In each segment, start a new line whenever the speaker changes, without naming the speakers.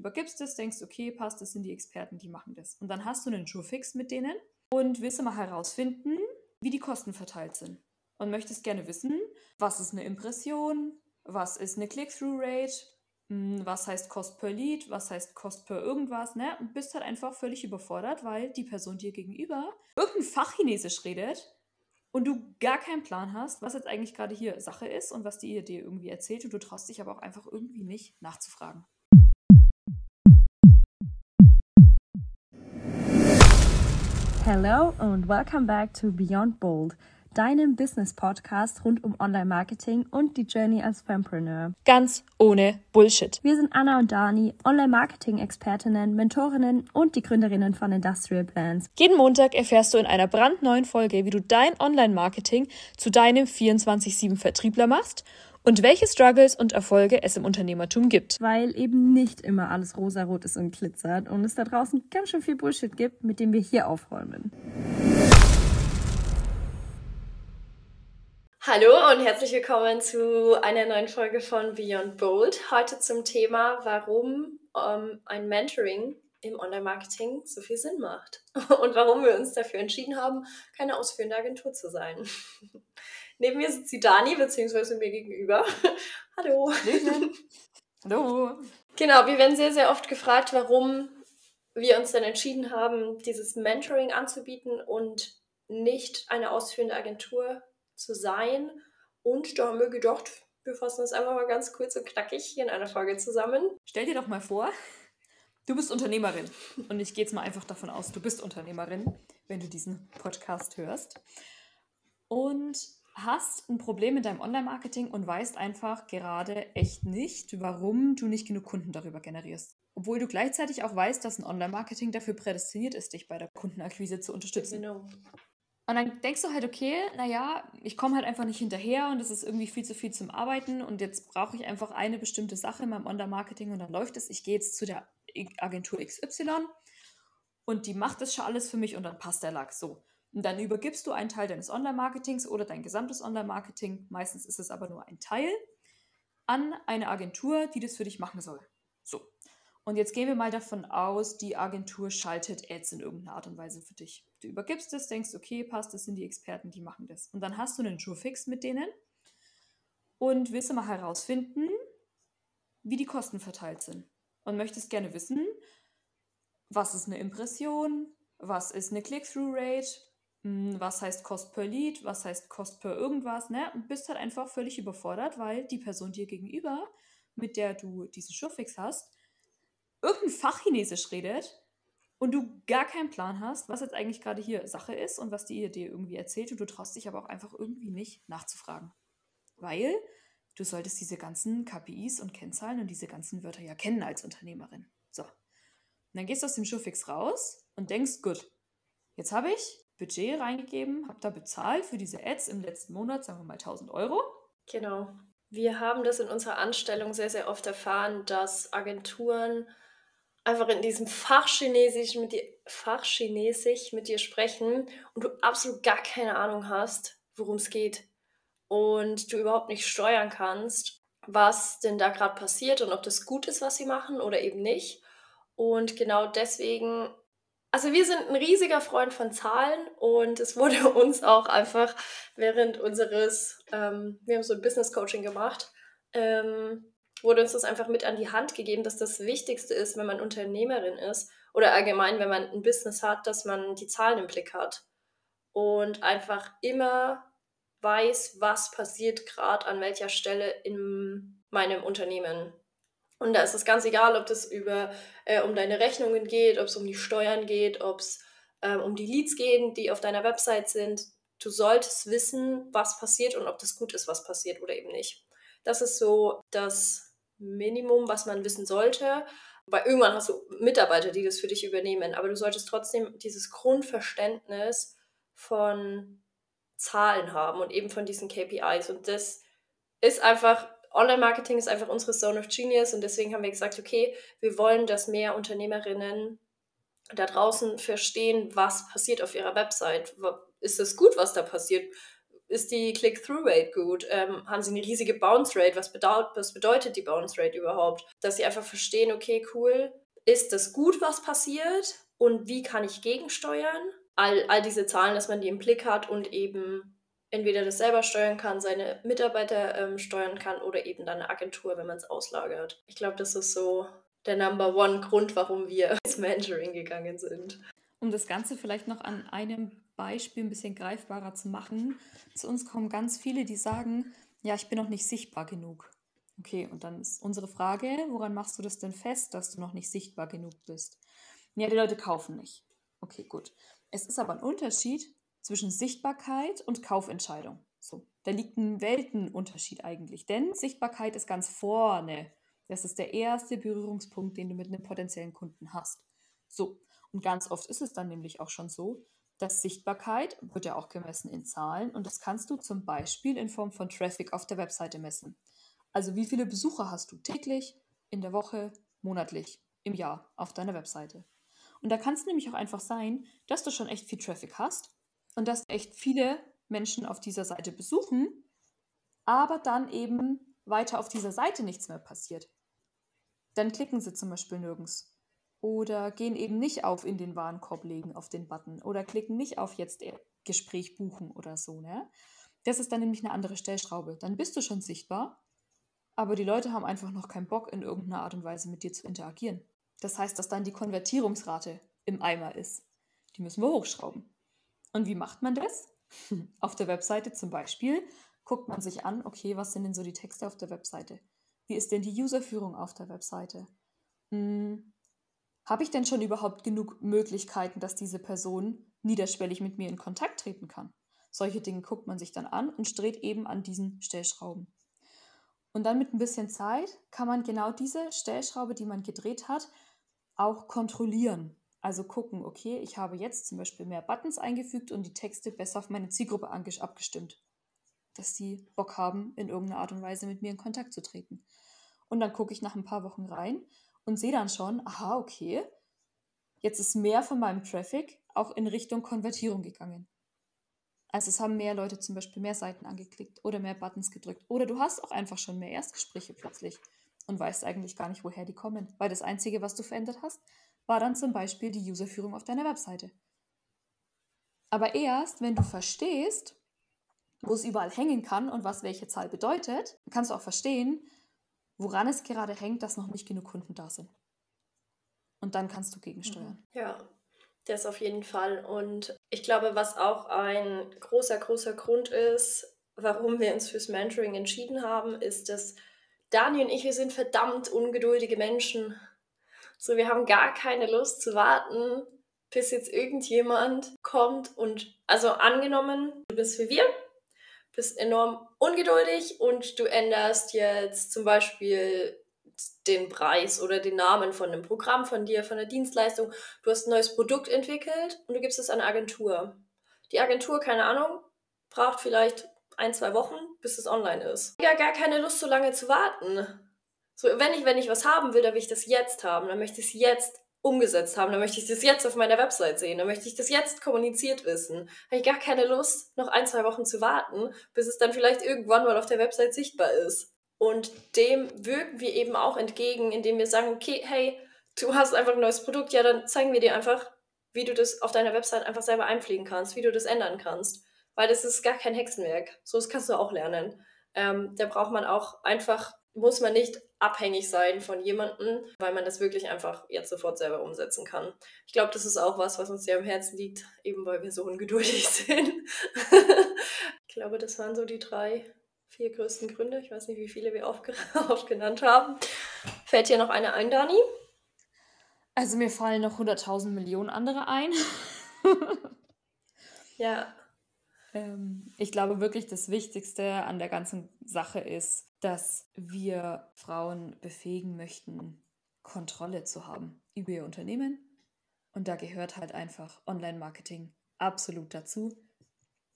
übergibst es, denkst, okay, passt, das sind die Experten, die machen das. Und dann hast du einen Showfix mit denen und willst mal herausfinden, wie die Kosten verteilt sind. Und möchtest gerne wissen, was ist eine Impression, was ist eine Click-Through-Rate, hm, was heißt Cost per Lead, was heißt Cost per irgendwas, ne? Und bist halt einfach völlig überfordert, weil die Person dir gegenüber irgendein Fachchinesisch redet und du gar keinen Plan hast, was jetzt eigentlich gerade hier Sache ist und was die dir irgendwie erzählt und du traust dich aber auch einfach irgendwie nicht nachzufragen.
Hello and welcome back to Beyond Bold deinem Business-Podcast rund um Online-Marketing und die Journey als Fempreneur.
Ganz ohne Bullshit.
Wir sind Anna und Dani, Online-Marketing-Expertinnen, Mentorinnen und die Gründerinnen von Industrial Plans.
Jeden Montag erfährst du in einer brandneuen Folge, wie du dein Online-Marketing zu deinem 24-7-Vertriebler machst und welche Struggles und Erfolge es im Unternehmertum gibt.
Weil eben nicht immer alles rosarot ist und glitzert und es da draußen ganz schön viel Bullshit gibt, mit dem wir hier aufräumen.
Hallo und herzlich willkommen zu einer neuen Folge von Beyond Bold. Heute zum Thema, warum ähm, ein Mentoring im Online-Marketing so viel Sinn macht und warum wir uns dafür entschieden haben, keine ausführende Agentur zu sein. Neben mir sitzt die Dani, beziehungsweise mir gegenüber. Hallo.
Hallo.
Genau, wir werden sehr, sehr oft gefragt, warum wir uns dann entschieden haben, dieses Mentoring anzubieten und nicht eine ausführende Agentur zu sein. Und da haben wir gedacht, wir fassen das einfach mal ganz kurz und knackig hier in einer Folge zusammen.
Stell dir doch mal vor, du bist Unternehmerin. Und ich gehe jetzt mal einfach davon aus, du bist Unternehmerin, wenn du diesen Podcast hörst. Und hast ein Problem mit deinem Online-Marketing und weißt einfach gerade echt nicht, warum du nicht genug Kunden darüber generierst. Obwohl du gleichzeitig auch weißt, dass ein Online-Marketing dafür prädestiniert ist, dich bei der Kundenakquise zu unterstützen. Genau. Und dann denkst du halt, okay, naja, ich komme halt einfach nicht hinterher und es ist irgendwie viel zu viel zum Arbeiten und jetzt brauche ich einfach eine bestimmte Sache in meinem Online-Marketing und dann läuft es. Ich gehe jetzt zu der Agentur XY und die macht das schon alles für mich und dann passt der Lack so. Und dann übergibst du einen Teil deines Online-Marketings oder dein gesamtes Online-Marketing, meistens ist es aber nur ein Teil, an eine Agentur, die das für dich machen soll. So. Und jetzt gehen wir mal davon aus, die Agentur schaltet Ads in irgendeiner Art und Weise für dich. Du übergibst es, denkst, okay, passt, das sind die Experten, die machen das. Und dann hast du einen Showfix mit denen und willst mal herausfinden, wie die Kosten verteilt sind. Und möchtest gerne wissen, was ist eine Impression, was ist eine Click-Through-Rate, was heißt Cost per Lead, was heißt Cost per irgendwas, ne? Und bist halt einfach völlig überfordert, weil die Person dir gegenüber, mit der du diesen Showfix hast, irgendein Fachchinesisch redet und du gar keinen Plan hast, was jetzt eigentlich gerade hier Sache ist und was die dir irgendwie erzählt und du traust dich aber auch einfach irgendwie nicht nachzufragen. Weil du solltest diese ganzen KPIs und Kennzahlen und diese ganzen Wörter ja kennen als Unternehmerin. So. Und dann gehst du aus dem Showfix raus und denkst, gut, jetzt habe ich Budget reingegeben, habe da bezahlt für diese Ads im letzten Monat, sagen wir mal 1000 Euro.
Genau. Wir haben das in unserer Anstellung sehr, sehr oft erfahren, dass Agenturen einfach in diesem Fachchinesisch mit dir, Fachchinesisch mit dir sprechen und du absolut gar keine Ahnung hast, worum es geht und du überhaupt nicht steuern kannst, was denn da gerade passiert und ob das gut ist, was sie machen oder eben nicht. Und genau deswegen, also wir sind ein riesiger Freund von Zahlen und es wurde uns auch einfach während unseres, ähm, wir haben so ein Business Coaching gemacht, ähm, wurde uns das einfach mit an die Hand gegeben, dass das Wichtigste ist, wenn man Unternehmerin ist oder allgemein, wenn man ein Business hat, dass man die Zahlen im Blick hat und einfach immer weiß, was passiert gerade an welcher Stelle in meinem Unternehmen. Und da ist es ganz egal, ob das über, äh, um deine Rechnungen geht, ob es um die Steuern geht, ob es äh, um die Leads geht, die auf deiner Website sind. Du solltest wissen, was passiert und ob das gut ist, was passiert oder eben nicht. Das ist so das Minimum, was man wissen sollte. Weil irgendwann hast du Mitarbeiter, die das für dich übernehmen, aber du solltest trotzdem dieses Grundverständnis von Zahlen haben und eben von diesen KPIs. Und das ist einfach, Online-Marketing ist einfach unsere Zone of Genius und deswegen haben wir gesagt, okay, wir wollen, dass mehr Unternehmerinnen da draußen verstehen, was passiert auf ihrer Website. Ist es gut, was da passiert? ist die Click-Through-Rate gut? Ähm, haben sie eine riesige Bounce-Rate? Was, was bedeutet die Bounce-Rate überhaupt? Dass sie einfach verstehen, okay, cool, ist das gut, was passiert? Und wie kann ich gegensteuern? All, all diese Zahlen, dass man die im Blick hat und eben entweder das selber steuern kann, seine Mitarbeiter ähm, steuern kann oder eben dann eine Agentur, wenn man es auslagert. Ich glaube, das ist so der Number One Grund, warum wir ins Mentoring gegangen sind.
Um das Ganze vielleicht noch an einem Beispiel ein bisschen greifbarer zu machen, zu uns kommen ganz viele, die sagen, ja, ich bin noch nicht sichtbar genug. Okay, und dann ist unsere Frage, woran machst du das denn fest, dass du noch nicht sichtbar genug bist? Ja, die Leute kaufen nicht. Okay, gut. Es ist aber ein Unterschied zwischen Sichtbarkeit und Kaufentscheidung. So, da liegt ein Weltenunterschied eigentlich, denn Sichtbarkeit ist ganz vorne. Das ist der erste Berührungspunkt, den du mit einem potenziellen Kunden hast. So, und ganz oft ist es dann nämlich auch schon so, dass Sichtbarkeit wird ja auch gemessen in Zahlen und das kannst du zum Beispiel in Form von Traffic auf der Webseite messen. Also wie viele Besucher hast du täglich, in der Woche, monatlich, im Jahr auf deiner Webseite. Und da kann es nämlich auch einfach sein, dass du schon echt viel Traffic hast und dass echt viele Menschen auf dieser Seite besuchen, aber dann eben weiter auf dieser Seite nichts mehr passiert. Dann klicken sie zum Beispiel nirgends oder gehen eben nicht auf in den Warenkorb legen auf den Button oder klicken nicht auf jetzt Gespräch buchen oder so. Ne? Das ist dann nämlich eine andere Stellschraube. Dann bist du schon sichtbar, aber die Leute haben einfach noch keinen Bock, in irgendeiner Art und Weise mit dir zu interagieren. Das heißt, dass dann die Konvertierungsrate im Eimer ist. Die müssen wir hochschrauben. Und wie macht man das? Auf der Webseite zum Beispiel guckt man sich an, okay, was sind denn so die Texte auf der Webseite? Wie ist denn die Userführung auf der Webseite? Hm, Habe ich denn schon überhaupt genug Möglichkeiten, dass diese Person niederschwellig mit mir in Kontakt treten kann? Solche Dinge guckt man sich dann an und dreht eben an diesen Stellschrauben. Und dann mit ein bisschen Zeit kann man genau diese Stellschraube, die man gedreht hat, auch kontrollieren. Also gucken, okay, ich habe jetzt zum Beispiel mehr Buttons eingefügt und die Texte besser auf meine Zielgruppe abgestimmt. Dass sie Bock haben, in irgendeiner Art und Weise mit mir in Kontakt zu treten. Und dann gucke ich nach ein paar Wochen rein und sehe dann schon, aha, okay, jetzt ist mehr von meinem Traffic auch in Richtung Konvertierung gegangen. Also es haben mehr Leute zum Beispiel mehr Seiten angeklickt oder mehr Buttons gedrückt. Oder du hast auch einfach schon mehr Erstgespräche plötzlich und weißt eigentlich gar nicht, woher die kommen. Weil das Einzige, was du verändert hast, war dann zum Beispiel die Userführung auf deiner Webseite. Aber erst, wenn du verstehst, wo es überall hängen kann und was welche Zahl bedeutet, kannst du auch verstehen, woran es gerade hängt, dass noch nicht genug Kunden da sind. Und dann kannst du gegensteuern.
Ja, das auf jeden Fall. Und ich glaube, was auch ein großer, großer Grund ist, warum wir uns fürs Mentoring entschieden haben, ist, dass Dani und ich, wir sind verdammt ungeduldige Menschen. So, wir haben gar keine Lust zu warten, bis jetzt irgendjemand kommt und, also angenommen, du bist wie wir, bist enorm ungeduldig und du änderst jetzt zum Beispiel den Preis oder den Namen von einem Programm von dir, von der Dienstleistung. Du hast ein neues Produkt entwickelt und du gibst es an eine Agentur. Die Agentur, keine Ahnung, braucht vielleicht ein, zwei Wochen, bis es online ist. Ja, gar keine Lust, so lange zu warten. So, wenn ich, wenn ich was haben will, dann will ich das jetzt haben. Dann möchte ich es jetzt umgesetzt haben. Dann möchte ich das jetzt auf meiner Website sehen. Dann möchte ich das jetzt kommuniziert wissen. Habe ich gar keine Lust, noch ein, zwei Wochen zu warten, bis es dann vielleicht irgendwann mal auf der Website sichtbar ist. Und dem wirken wir eben auch entgegen, indem wir sagen, okay, hey, du hast einfach ein neues Produkt, ja, dann zeigen wir dir einfach, wie du das auf deiner Website einfach selber einpflegen kannst, wie du das ändern kannst. Weil das ist gar kein Hexenwerk. So, das kannst du auch lernen. Ähm, da braucht man auch einfach, muss man nicht abhängig sein von jemandem, weil man das wirklich einfach jetzt sofort selber umsetzen kann. Ich glaube, das ist auch was, was uns sehr am Herzen liegt, eben weil wir so ungeduldig sind. ich glaube, das waren so die drei vier größten Gründe. Ich weiß nicht, wie viele wir aufgenannt haben. Fällt dir noch eine ein, Dani?
Also mir fallen noch 100.000 Millionen andere ein.
ja.
Ähm, ich glaube wirklich, das Wichtigste an der ganzen Sache ist, dass wir Frauen befähigen möchten, Kontrolle zu haben über ihr Unternehmen. Und da gehört halt einfach Online-Marketing absolut dazu.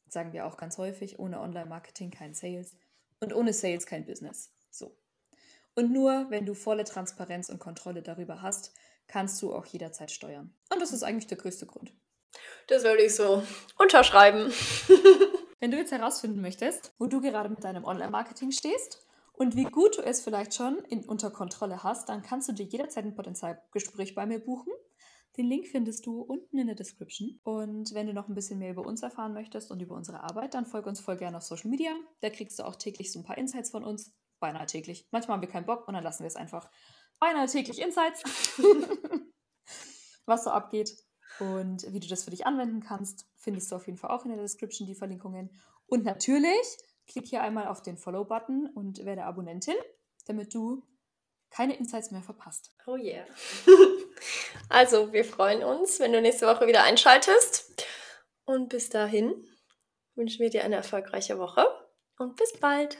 sagen wir auch ganz häufig, ohne Online-Marketing kein Sales. Und ohne Sales kein Business. So. Und nur wenn du volle Transparenz und Kontrolle darüber hast, kannst du auch jederzeit steuern. Und das ist eigentlich der größte Grund.
Das würde ich so unterschreiben.
Wenn du jetzt herausfinden möchtest, wo du gerade mit deinem Online-Marketing stehst und wie gut du es vielleicht schon in, unter Kontrolle hast, dann kannst du dir jederzeit ein Potenzialgespräch bei mir buchen. Den Link findest du unten in der Description. Und wenn du noch ein bisschen mehr über uns erfahren möchtest und über unsere Arbeit, dann folge uns voll gerne auf Social Media. Da kriegst du auch täglich so ein paar Insights von uns. Beinahe täglich. Manchmal haben wir keinen Bock und dann lassen wir es einfach. Beinahe täglich Insights, was so abgeht. Und wie du das für dich anwenden kannst, findest du auf jeden Fall auch in der Description die Verlinkungen. Und natürlich, klick hier einmal auf den Follow-Button und werde Abonnentin, damit du keine Insights mehr verpasst.
Oh yeah. also, wir freuen uns, wenn du nächste Woche wieder einschaltest. Und bis dahin wünschen wir dir eine erfolgreiche Woche und bis bald.